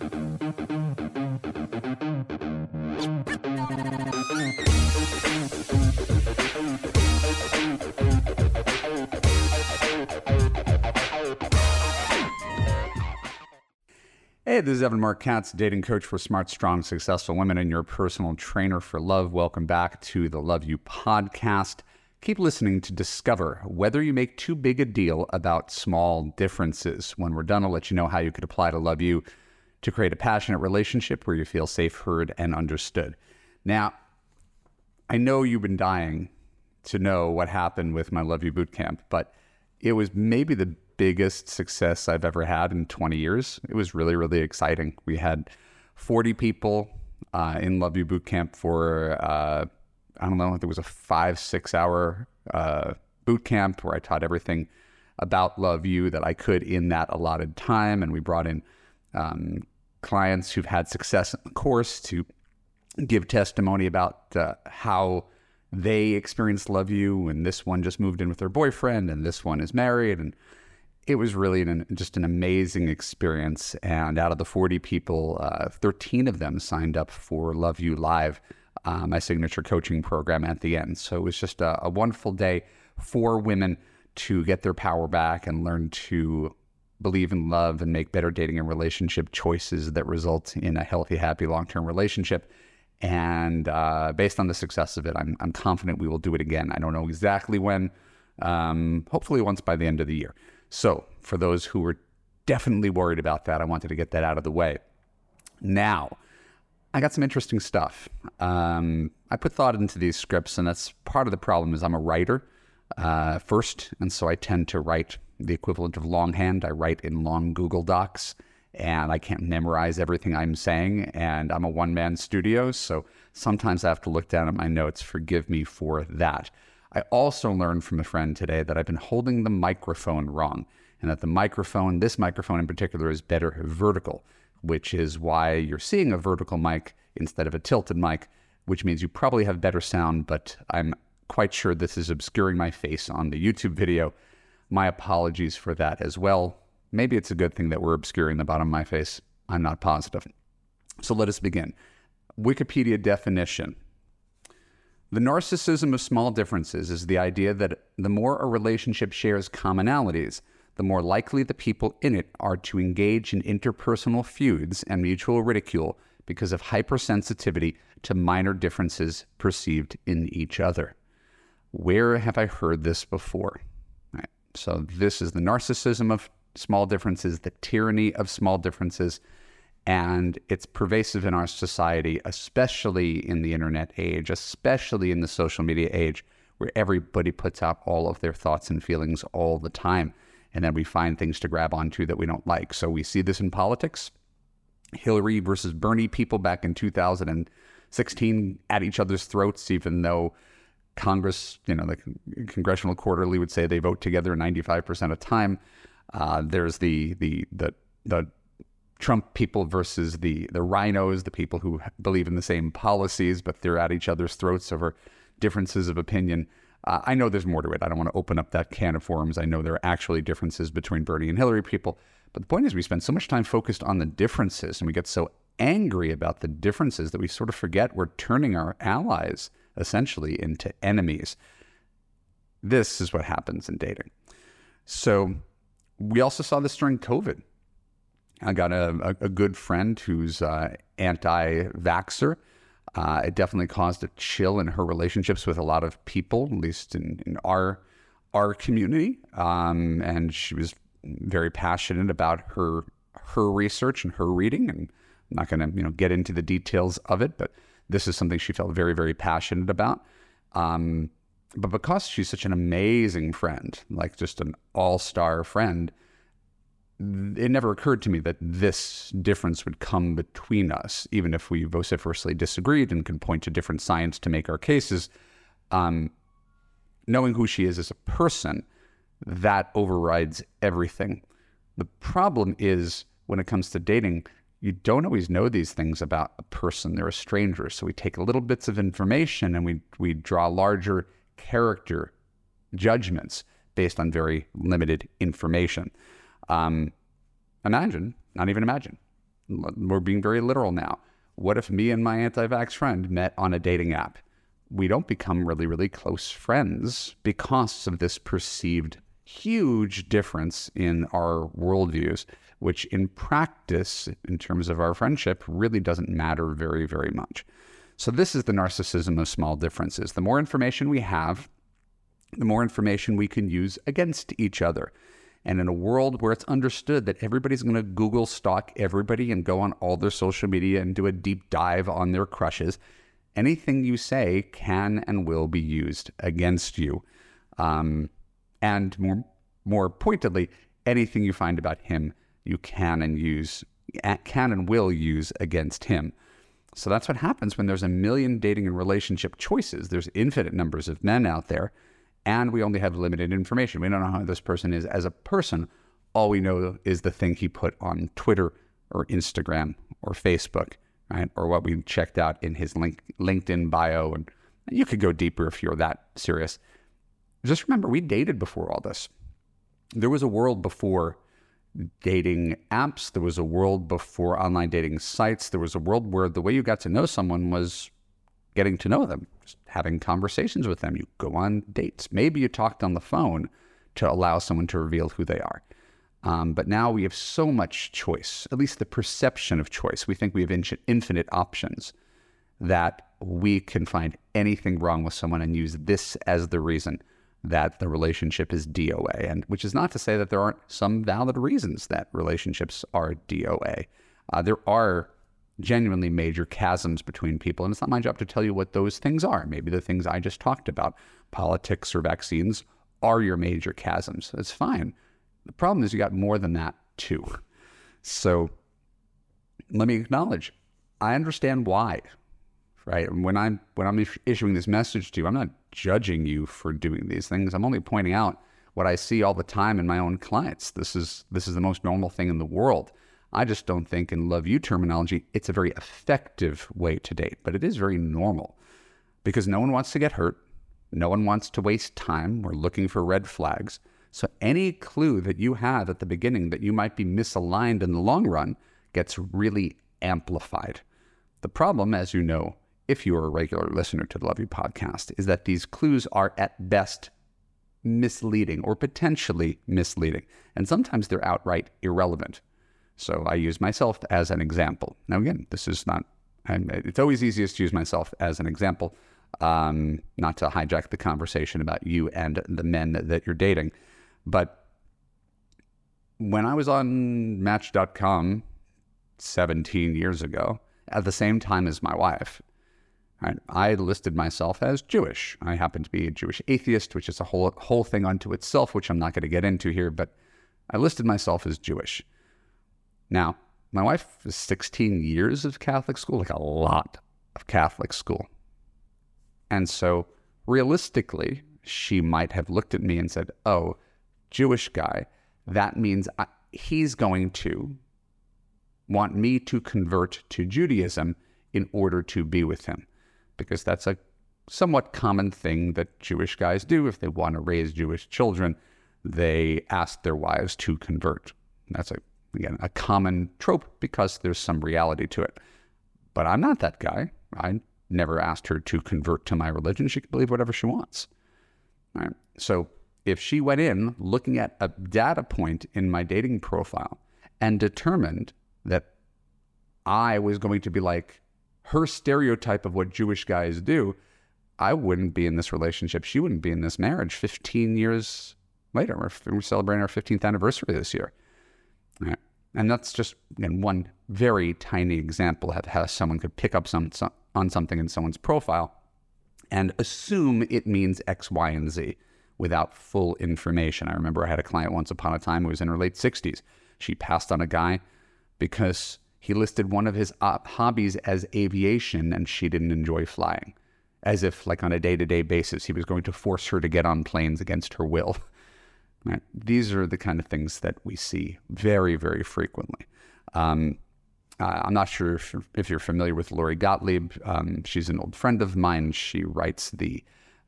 Hey, this is Evan Marc Katz, dating coach for smart, strong, successful women and your personal trainer for love. Welcome back to the Love U podcast. Keep listening to discover whether you make too big a deal about small differences. When we're done, I'll let you know how you could apply to Love U to create a passionate relationship where you feel safe, heard, and understood. Now, I know you've been dying to know what happened with my Love U bootcamp, but it was maybe the biggest success I've ever had in 20 years. It was really, really exciting. We had 40 people uh, in Love U Bootcamp for, uh, I don't know, there was a five, six hour uh, boot camp where I taught everything about Love U that I could in that allotted time. And we brought in um, clients who've had success in the course to give testimony about uh, how they experienced Love U And this one just moved in with their boyfriend, and this one is married. And it was really an, just an amazing experience. And out of the 40 people, uh, 13 of them signed up for Love U Live, uh, my signature coaching program at the end. So it was just a, a wonderful day for women to get their power back and learn to believe in love and make better dating and relationship choices that result in a healthy, happy, long term relationship. And uh, based on the success of it, I'm, I'm confident we will do it again. I don't know exactly when, um, hopefully, once by the end of the year. So, for those who were definitely worried about that, I wanted to get that out of the way. Now, I got some interesting stuff. Um, I put thought into these scripts, and that's part of the problem. Is I'm a writer uh, first, and so I tend to write the equivalent of longhand. I write in long Google Docs, and I can't memorize everything I'm saying. And I'm a one man studio, so sometimes I have to look down at my notes. Forgive me for that. I also learned from a friend today that I've been holding the microphone wrong, and that the microphone, this microphone in particular, is better vertical, which is why you're seeing a vertical mic instead of a tilted mic, which means you probably have better sound, but I'm quite sure this is obscuring my face on the YouTube video. My apologies for that as well. Maybe it's a good thing that we're obscuring the bottom of my face. I'm not positive. So let us begin. Wikipedia definition the narcissism of small differences is the idea that the more a relationship shares commonalities, the more likely the people in it are to engage in interpersonal feuds and mutual ridicule because of hypersensitivity to minor differences perceived in each other. Where have I heard this before? Right. So, this is the narcissism of small differences, the tyranny of small differences and it's pervasive in our society, especially in the internet age, especially in the social media age, where everybody puts out all of their thoughts and feelings all the time. And then we find things to grab onto that we don't like. So we see this in politics. Hillary versus Bernie people back in 2016 at each other's throats, even though Congress, you know, the Congressional Quarterly would say they vote together 95% of time. Uh, there's the the the the Trump people versus the the RINOs, the people who believe in the same policies, but they're at each other's throats over differences of opinion. Uh, I know there's more to it. I don't want to open up that can of worms. I know there are actually differences between Bernie and Hillary people. But the point is, we spend so much time focused on the differences and we get so angry about the differences that we sort of forget we're turning our allies essentially into enemies. This is what happens in dating. So we also saw this during COVID. I got a, a, a good friend who's uh, anti vaxxer. Uh, it definitely caused a chill in her relationships with a lot of people, at least in, in our our community. Um, and she was very passionate about her her research and her reading. And I'm not going to you know get into the details of it, but this is something she felt very very passionate about. Um, but because she's such an amazing friend, like just an all star friend, it never occurred to me that this difference would come between us, even if we vociferously disagreed and can point to different science to make our cases. Um, knowing who she is as a person, that overrides everything. The problem is when it comes to dating, you don't always know these things about a person. They're a stranger. So we take little bits of information and we, we draw larger character judgments based on very limited information. Um, imagine, not even imagine, we're being very literal now. What if me and my anti vax friend met on a dating app? We don't become really, really close friends because of this perceived huge difference in our worldviews, which in practice, in terms of our friendship, really doesn't matter very, very much. So, this is the narcissism of small differences. The more information we have, the more information we can use against each other. And in a world where it's understood that everybody's going to Google stalk everybody and go on all their social media and do a deep dive on their crushes, anything you say can and will be used against you. Um, and more, more pointedly, anything you find about him, you can and use, can and will use against him. So that's what happens when there's a million dating and relationship choices. There's infinite numbers of men out there and we only have limited information. We don't know how this person is as a person. All we know is the thing he put on Twitter or Instagram or Facebook, right? Or what we checked out in his link, LinkedIn bio. And you could go deeper if you're that serious. Just remember, we dated before all this. There was a world before dating apps. There was a world before online dating sites. There was a world where the way you got to know someone was getting to know them, just having conversations with them. You go on dates. Maybe you talked on the phone to allow someone to reveal who they are. Um, but now we have so much choice, at least the perception of choice. We think we have in- infinite options that we can find anything wrong with someone and use this as the reason that the relationship is DOA. And which is not to say that there aren't some valid reasons that relationships are DOA. Uh, there are genuinely major chasms between people. And it's not my job to tell you what those things are. Maybe the things I just talked about, politics or vaccines, are your major chasms. That's fine. The problem is you got more than that too. So let me acknowledge, I understand why. Right. When I'm when I'm issuing this message to you, I'm not judging you for doing these things. I'm only pointing out what I see all the time in my own clients. This is this is the most normal thing in the world. I just don't think, in Love U terminology, it's a very effective way to date, but it is very normal because no one wants to get hurt. No one wants to waste time. We're looking for red flags. So any clue that you have at the beginning that you might be misaligned in the long run gets really amplified. The problem, as you know, if you are a regular listener to the Love U podcast, is that these clues are at best misleading or potentially misleading. And sometimes they're outright irrelevant. So I use myself as an example. Now, again, this is not, I'm, it's always easiest to use myself as an example, um, not to hijack the conversation about you and the men that you're dating. But when I was on Match.com 17 years ago, at the same time as my wife, right, I listed myself as Jewish. I happen to be a Jewish atheist, which is a whole whole thing unto itself, which I'm not going to get into here. But I listed myself as Jewish. Now, my wife is 16 years of Catholic school, like a lot of Catholic school. And so realistically, she might have looked at me and said, Oh, Jewish guy, that means I, he's going to want me to convert to Judaism in order to be with him. Because that's a somewhat common thing that Jewish guys do. If they want to raise Jewish children, they ask their wives to convert. That's a again, a common trope because there's some reality to it. But I'm not that guy. I never asked her to convert to my religion. She can believe whatever she wants. All right. So if she went in looking at a data point in my dating profile and determined that I was going to be like her stereotype of what Jewish guys do, I wouldn't be in this relationship. She wouldn't be in this marriage 15 years later. We're, we're celebrating our 15th anniversary this year. Right? And that's just again, one very tiny example of how someone could pick up some, some, on something in someone's profile and assume it means X, Y, and Z without full information. I remember I had a client once upon a time who was in her late 60s. She passed on a guy because he listed one of his hobbies as aviation and she didn't enjoy flying, as if, like, on a day to day basis, he was going to force her to get on planes against her will. Right? These are the kind of things that we see very, very frequently. Um, uh, I'm not sure if, if, you're familiar with Lori Gottlieb. Um, she's an old friend of mine. She writes the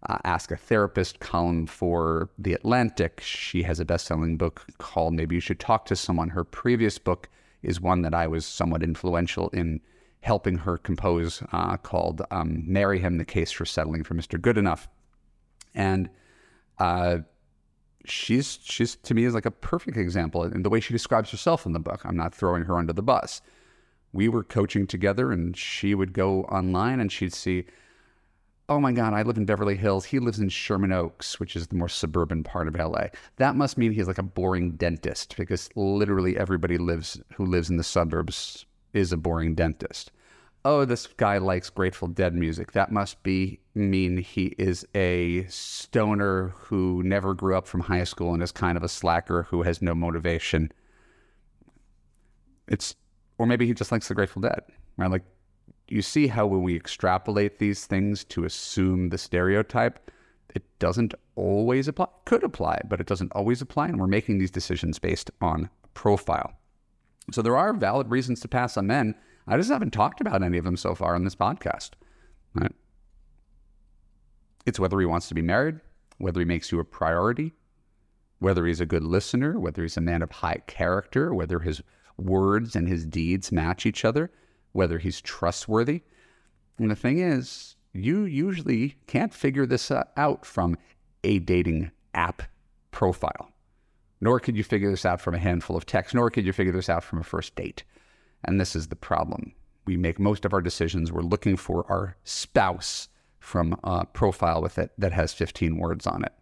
uh, Ask a Therapist column for The Atlantic. She has a best selling book called Maybe You Should Talk to Someone. Her previous book is one that I was somewhat influential in helping her compose uh, called um, Marry Him The Case for Settling for Mr. Goodenough. And uh, she's, she's, to me, is like a perfect example in the way she describes herself in the book. I'm not throwing her under the bus. We were coaching together, and she would go online and she'd see, oh my God, I live in Beverly Hills. He lives in Sherman Oaks, which is the more suburban part of LA. That must mean he's like a boring dentist because literally everybody lives who lives in the suburbs is a boring dentist. Oh, this guy likes Grateful Dead music. That must be mean he is a stoner who never grew up from high school and is kind of a slacker who has no motivation. It's or maybe he just likes the Grateful Dead. Right? Like you see how when we extrapolate these things to assume the stereotype, it doesn't always apply. Could apply, but it doesn't always apply, and we're making these decisions based on profile. So there are valid reasons to pass on men. I just haven't talked about any of them so far on this podcast. Right? It's whether he wants to be married, whether he makes you a priority, whether he's a good listener, whether he's a man of high character, whether his words and his deeds match each other, whether he's trustworthy. And the thing is, you usually can't figure this out from a dating app profile nor could you figure this out from a handful of texts, nor could you figure this out from a first date. And this is the problem. We make most of our decisions, we're looking for our spouse from a profile with it that has 15 words on it,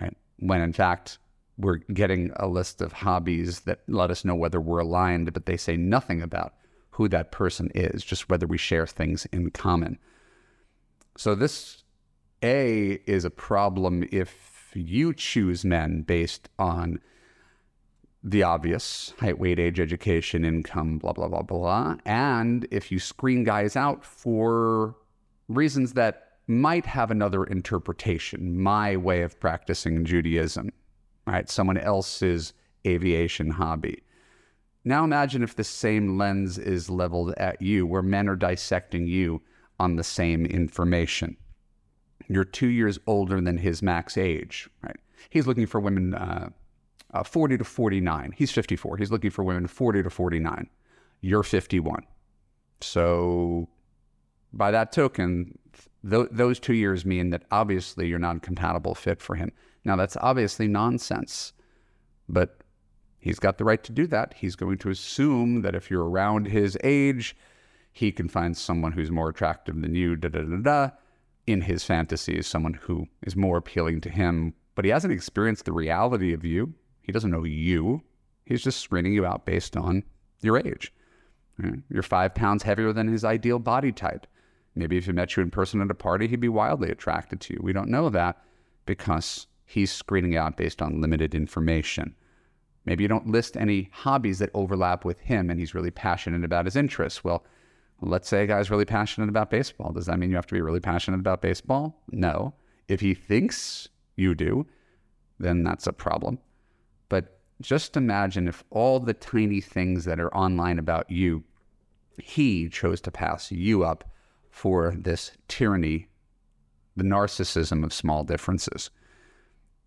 right? When in fact, we're getting a list of hobbies that let us know whether we're aligned, but they say nothing about who that person is, just whether we share things in common. So, this A is a problem if you choose men based on the obvious height, weight, age, education, income, blah, blah, blah, blah. And if you screen guys out for reasons that might have another interpretation, my way of practicing Judaism, right? Someone else's aviation hobby. Now imagine if the same lens is leveled at you, where men are dissecting you on the same information. You're two years older than his max age, right? He's looking for women uh, uh, 40 to 49. He's 54. He's looking for women 40 to 49. You're 51. So, by that token, th- those two years mean that obviously you're not a compatible fit for him. Now, that's obviously nonsense, but he's got the right to do that. He's going to assume that if you're around his age, he can find someone who's more attractive than you, da da da da in his fantasies, someone who is more appealing to him, but he hasn't experienced the reality of you. He doesn't know you. He's just screening you out based on your age. Mm, you're five pounds heavier than his ideal body type. Maybe if he met you in person at a party, he'd be wildly attracted to you. We don't know that because he's screening out based on limited information. Maybe you don't list any hobbies that overlap with him and he's really passionate about his interests. Well, Let's say a guy's really passionate about baseball. Does that mean you have to be really passionate about baseball? No. If he thinks you do, then that's a problem. But just imagine if all the tiny things that are online about you, he chose to pass you up for this tyranny, the narcissism of small differences.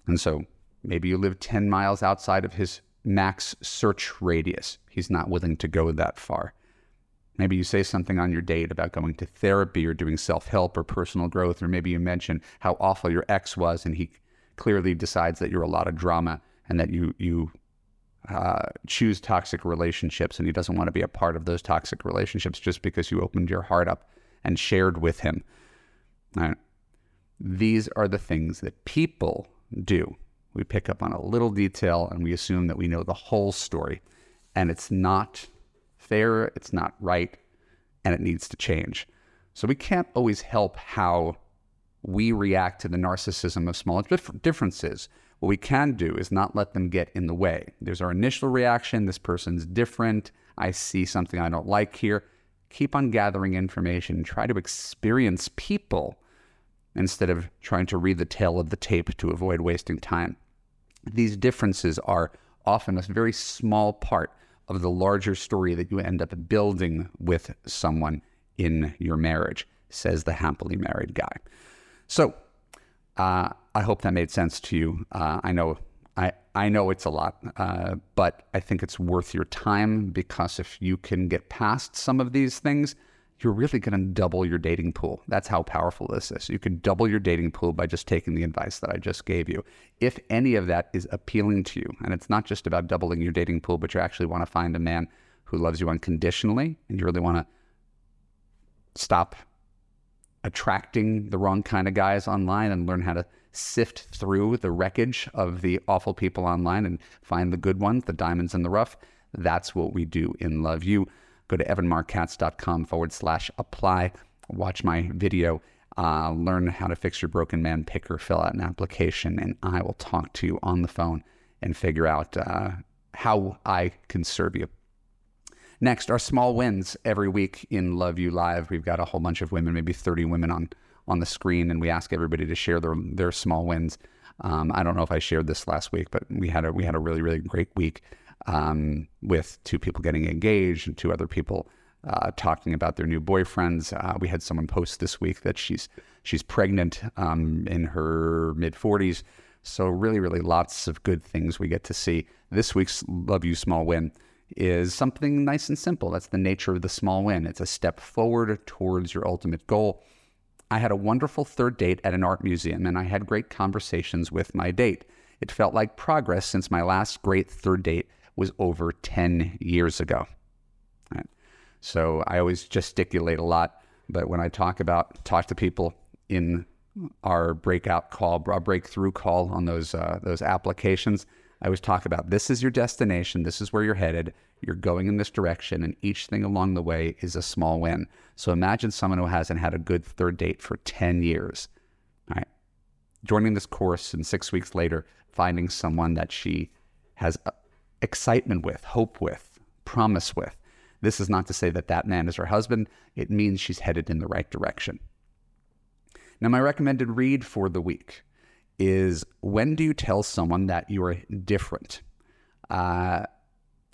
And so maybe you live 10 miles outside of his max search radius. He's not willing to go that far. Maybe you say something on your date about going to therapy or doing self help or personal growth, or maybe you mention how awful your ex was, and he clearly decides that you're a lot of drama and that you you uh, choose toxic relationships, and he doesn't want to be a part of those toxic relationships just because you opened your heart up and shared with him. Right. These are the things that people do. We pick up on a little detail and we assume that we know the whole story, and it's not fair, it's not right, and it needs to change. So we can't always help how we react to the narcissism of small differences. What we can do is not let them get in the way. There's our initial reaction this person's different. I see something I don't like here. Keep on gathering information. Try to experience people instead of trying to read the tail of the tape to avoid wasting time. These differences are often a very small part of the larger story that you end up building with someone in your marriage, says the happily married guy. So uh, I hope that made sense to you. Uh, I know I, I know it's a lot, uh, but I think it's worth your time because if you can get past some of these things, you're really going to double your dating pool. That's how powerful this is. You can double your dating pool by just taking the advice that I just gave you. If any of that is appealing to you, and it's not just about doubling your dating pool, but you actually want to find a man who loves you unconditionally and you really want to stop attracting the wrong kind of guys online and learn how to sift through the wreckage of the awful people online and find the good ones, the diamonds in the rough. That's what we do in Love U. Go to evanmarckatz.com forward slash apply. Watch my video. Uh, learn how to fix your broken man picker, fill out an application, and I will talk to you on the phone and figure out uh, how I can serve you. Next, our small wins every week in Love U Live. We've got a whole bunch of women, maybe 30 women on on the screen, and we ask everybody to share their their small wins. Um, I don't know if I shared this last week, but we had a we had a really really great week um, with two people getting engaged and two other people uh, talking about their new boyfriends. Uh, we had someone post this week that she's she's pregnant um, in her mid 40s. So really really lots of good things we get to see. This week's Love U Small Win is something nice and simple. That's the nature of the small win. It's a step forward towards your ultimate goal. I had a wonderful third date at an art museum and I had great conversations with my date. It felt like progress since my last great third date was over 10 years ago. Right. So I always gesticulate a lot, but when I talk about, talk to people in our breakout call, our breakthrough call on those, uh, those applications, I always talk about this is your destination, this is where you're headed, you're going in this direction, and each thing along the way is a small win. So imagine someone who hasn't had a good third date for 10 years, right? Joining this course and six weeks later, finding someone that she has uh, excitement with, hope with, promise with. This is not to say that that man is her husband. It means she's headed in the right direction. Now, my recommended read for the week is when do you tell someone that you are different? Uh,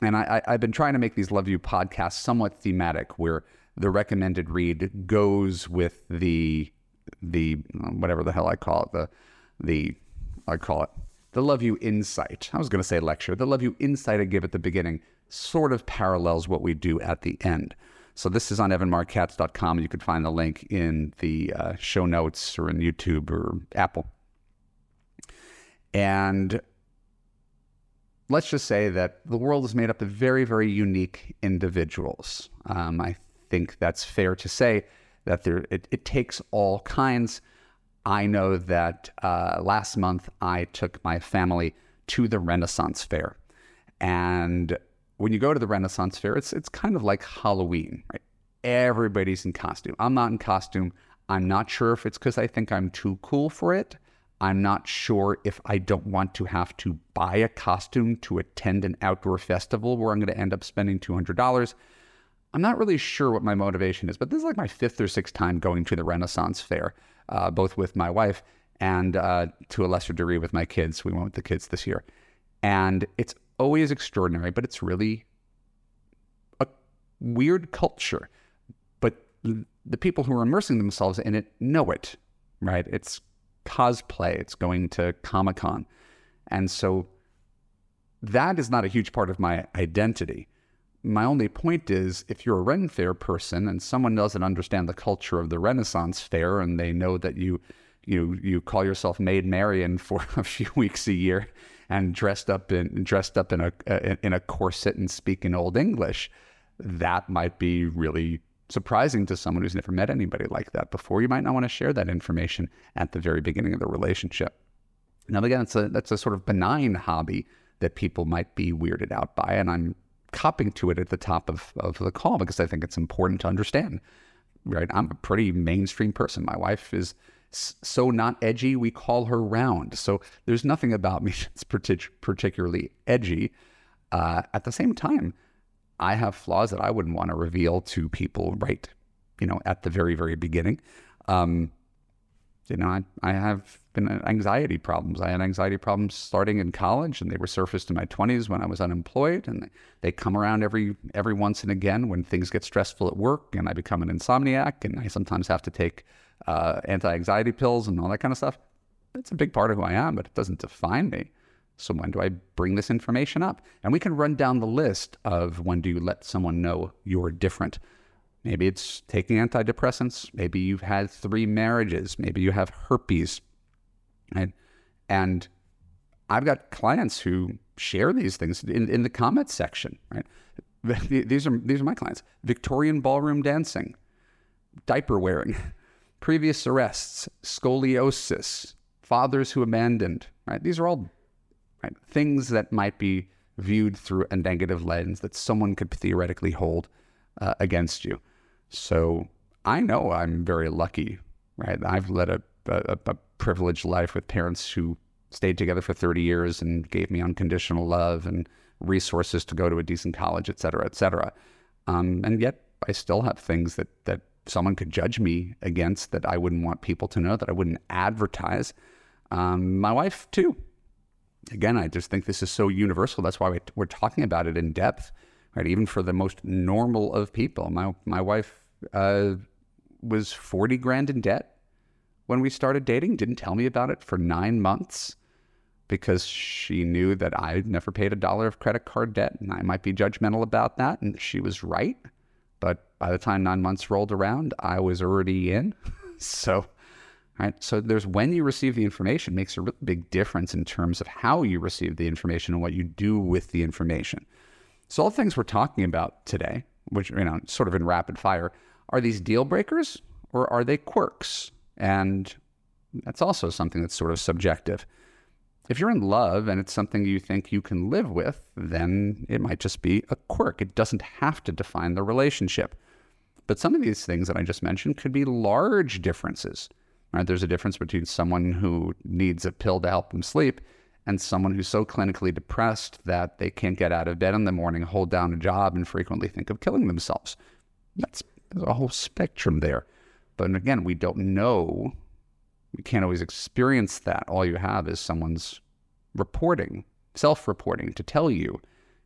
and I, have been trying to make these Love U podcasts somewhat thematic, where the recommended read goes with the the whatever the hell I call it the the I call it the Love U insight. I was going to say lecture. The Love U insight I give at the beginning sort of parallels what we do at the end. So this is on evanmarckatz.com. You can find the link in the uh, show notes or in YouTube or Apple and let's just say that the world is made up of very, very unique individuals. Um, I think that's fair to say that there it, it takes all kinds. I know that uh, last month I took my family to the Renaissance Fair, and when you go to the Renaissance Fair, it's it's kind of like Halloween. Right? Everybody's in costume. I'm not in costume. I'm not sure if it's because I think I'm too cool for it. I'm not sure if I don't want to have to buy a costume to attend an outdoor festival where I'm going to end up spending $200. I'm not really sure what my motivation is, but this is like my fifth or sixth time going to the Renaissance Fair, uh, both with my wife and uh, to a lesser degree with my kids. We went with the kids this year. And it's always extraordinary, but it's really a weird culture. But the people who are immersing themselves in it know it, right? It's cosplay, it's going to Comic Con. And so that is not a huge part of my identity. My only point is if you're a Ren Fair person and someone doesn't understand the culture of the Renaissance Fair and they know that you you you call yourself Maid Marian for a few weeks a year and dressed up in dressed up in a uh, in a corset and speak in old English, that might be really surprising to someone who's never met anybody like that before. You might not want to share that information at the very beginning of the relationship. Now, again, it's a, that's a sort of benign hobby that people might be weirded out by. And I'm copping to it at the top of, of the call because I think it's important to understand, right? I'm a pretty mainstream person. My wife is so not edgy, we call her round. So there's nothing about me that's partic- particularly edgy. Uh, at the same time, I have flaws that I wouldn't want to reveal to people right, you know, at the very, very beginning. Um, you know, I, I have been anxiety problems. I had anxiety problems starting in college, and they were surfaced in my 20s when I was unemployed, and they come around every every once and again when things get stressful at work, and I become an insomniac, and I sometimes have to take uh, anti-anxiety pills and all that kind of stuff. It's a big part of who I am, but it doesn't define me. So when do I bring this information up? And we can run down the list of when do you let someone know you're different. Maybe it's taking antidepressants. Maybe you've had three marriages. Maybe you have herpes. Right? And I've got clients who share these things in, in the comments section. Right? These are these are my clients. Victorian ballroom dancing, diaper wearing, previous arrests, scoliosis, fathers who abandoned. Right? These are all right, things that might be viewed through a negative lens that someone could theoretically hold uh, against you. So I know I'm very lucky, right? I've led a, a, a, privileged life with parents who stayed together for 30 years and gave me unconditional love and resources to go to a decent college, et cetera, et cetera. Um, and yet I still have things that, that someone could judge me against that I wouldn't want people to know, that I wouldn't advertise. Um, my wife, too. Again, I just think this is so universal. That's why we, we're talking about it in depth, right? Even for the most normal of people. My, my wife uh, was 40 grand in debt when we started dating, didn't tell me about it for nine months because she knew that I'd never paid a dollar of credit card debt and I might be judgmental about that. And she was right. But by the time nine months rolled around, I was already in. so, right. So there's when you receive the information makes a really big difference in terms of how you receive the information and what you do with the information. So all the things we're talking about today, which, you know, sort of in rapid fire, are these deal breakers or are they quirks? And that's also something that's sort of subjective. If you're in love and it's something you think you can live with, then it might just be a quirk. It doesn't have to define the relationship. But some of these things that I just mentioned could be large differences. Right? There's a difference between someone who needs a pill to help them sleep and someone who's so clinically depressed that they can't get out of bed in the morning, hold down a job, and frequently think of killing themselves. That's there's a whole spectrum there. But again, we don't know. We can't always experience that. All you have is someone's reporting, self reporting to tell you,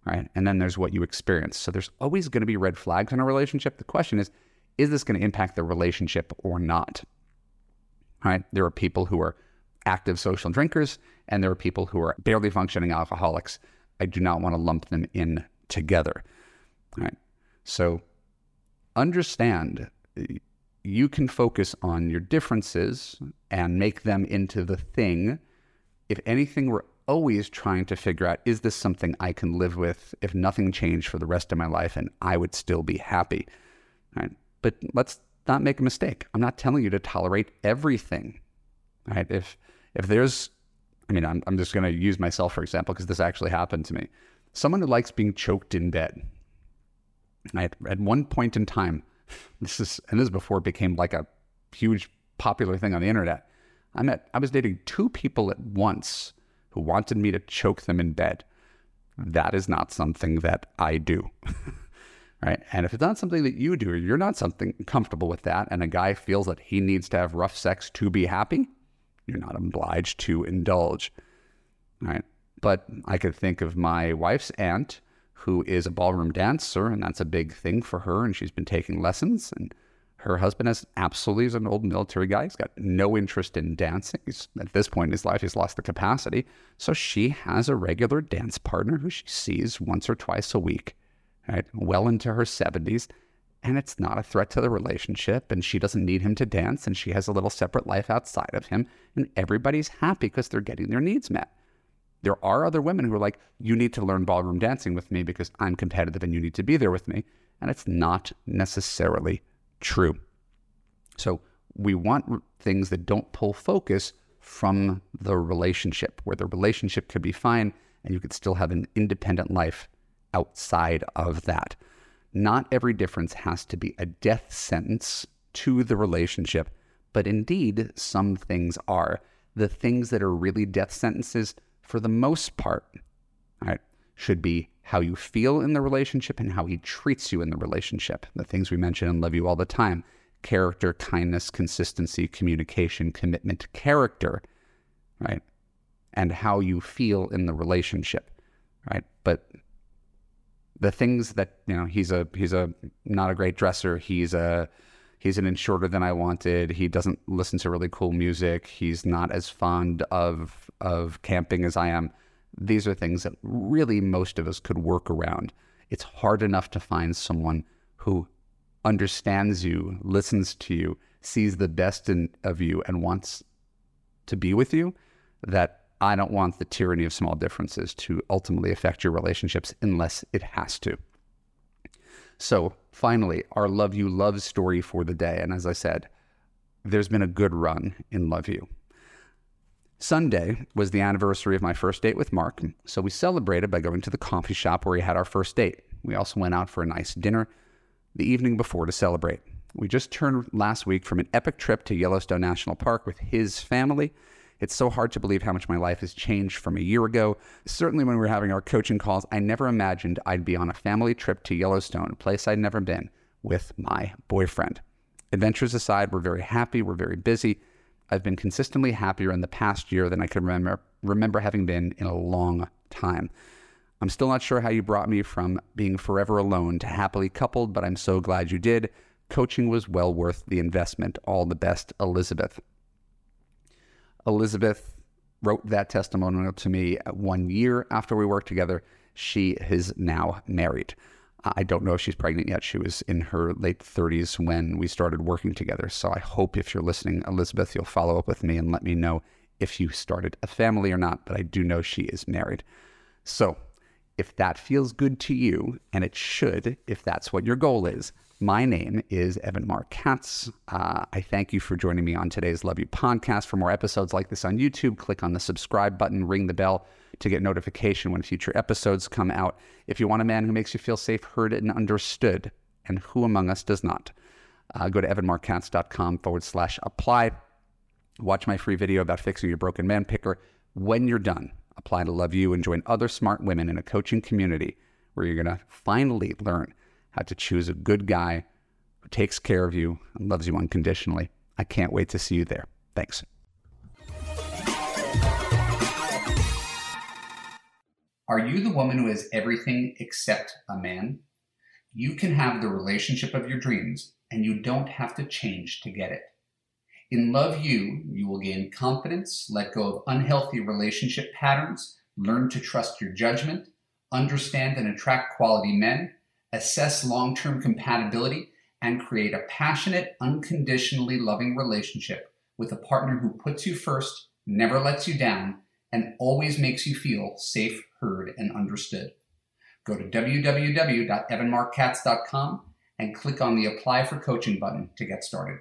right? And then there's what you experience. So there's always going to be red flags in a relationship. The question is, is this going to impact the relationship or not? Right? There are people who are active social drinkers, and there are people who are barely functioning alcoholics. I do not want to lump them in together. Right? So understand you can focus on your differences and make them into the thing. If anything, we're always trying to figure out is this something I can live with if nothing changed for the rest of my life and I would still be happy? Right? But let's not make a mistake. I'm not telling you to tolerate everything. Right? If if there's I mean, I'm, I'm just going to use myself for example because this actually happened to me. Someone who likes being choked in bed. I, at one point in time, this is and this is before it became like a huge popular thing on the internet. I met I was dating two people at once who wanted me to choke them in bed. That is not something that I do. right? And if it's not something that you do, or you're not something comfortable with that, and a guy feels that he needs to have rough sex to be happy, you're not obliged to indulge. Right? But I could think of my wife's aunt who is a ballroom dancer, and that's a big thing for her. And she's been taking lessons. And her husband is absolutely is an old military guy. He's got no interest in dancing. He's, at this point in his life, he's lost the capacity. So she has a regular dance partner who she sees once or twice a week, right? Well into her 70s. And it's not a threat to the relationship. And she doesn't need him to dance. And she has a little separate life outside of him. And everybody's happy because they're getting their needs met. There are other women who are like, you need to learn ballroom dancing with me because I'm competitive and you need to be there with me. And it's not necessarily true. So we want things that don't pull focus from the relationship, where the relationship could be fine and you could still have an independent life outside of that. Not every difference has to be a death sentence to the relationship, but indeed, some things are. The things that are really death sentences for the most part, right, should be how you feel in the relationship and how he treats you in the relationship. The things we mention and love you all the time character, kindness, consistency, communication, commitment, character, right? And how you feel in the relationship, right? But the things that, you know, he's a, he's a, not a great dresser. He's a, he's an inch shorter than I wanted. He doesn't listen to really cool music. He's not as fond of of camping as I am. these are things that really most of us could work around. It's hard enough to find someone who understands you, listens to you, sees the best in, of you, and wants to be with you that I don't want the tyranny of small differences to ultimately affect your relationships unless it has to. So, finally, our Love U Love story for the day. And as I said, there's been a good run in Love U. Sunday was the anniversary of my first date with Mark, so we celebrated by going to the coffee shop where we had our first date. We also went out for a nice dinner the evening before to celebrate. We just turned last week from an epic trip to Yellowstone National Park with his family it's so hard to believe how much my life has changed from a year ago. Certainly, when we were having our coaching calls, I never imagined I'd be on a family trip to Yellowstone, a place I'd never been, with my boyfriend. Adventures aside, we're very happy, we're very busy. I've been consistently happier in the past year than I can remember remember having been in a long time. I'm still not sure how you brought me from being forever alone to happily coupled, but I'm so glad you did. Coaching was well worth the investment. All the best, Elizabeth. Elizabeth wrote that testimonial to me one year after we worked together. She is now married. I don't know if she's pregnant yet. She was in her late 30s when we started working together. So I hope if you're listening, Elizabeth, you'll follow up with me and let me know if you started a family or not. But I do know she is married. So if that feels good to you, and it should if that's what your goal is, my name is Evan Marc Katz. Uh, I thank you for joining me on today's Love U podcast. For more episodes like this on YouTube, click on the subscribe button, ring the bell to get notification when future episodes come out. If you want a man who makes you feel safe, heard, and understood, and who among us does not, uh, go to evanmarckatz.com forward slash apply. Watch my free video about fixing your broken man picker. When you're done, apply to Love U and join other smart women in a coaching community where you're going to finally learn how to choose a good guy who takes care of you and loves you unconditionally. I can't wait to see you there. Thanks. Are you the woman who has everything except a man? You can have the relationship of your dreams, and you don't have to change to get it. In Love U, you will gain confidence, let go of unhealthy relationship patterns, learn to trust your judgment, understand and attract quality men, assess long term compatibility, and create a passionate, unconditionally loving relationship with a partner who puts you first, never lets you down, and always makes you feel safe, heard, and understood. Go to www.evanmarckatz.com and click on the Apply for Coaching button to get started.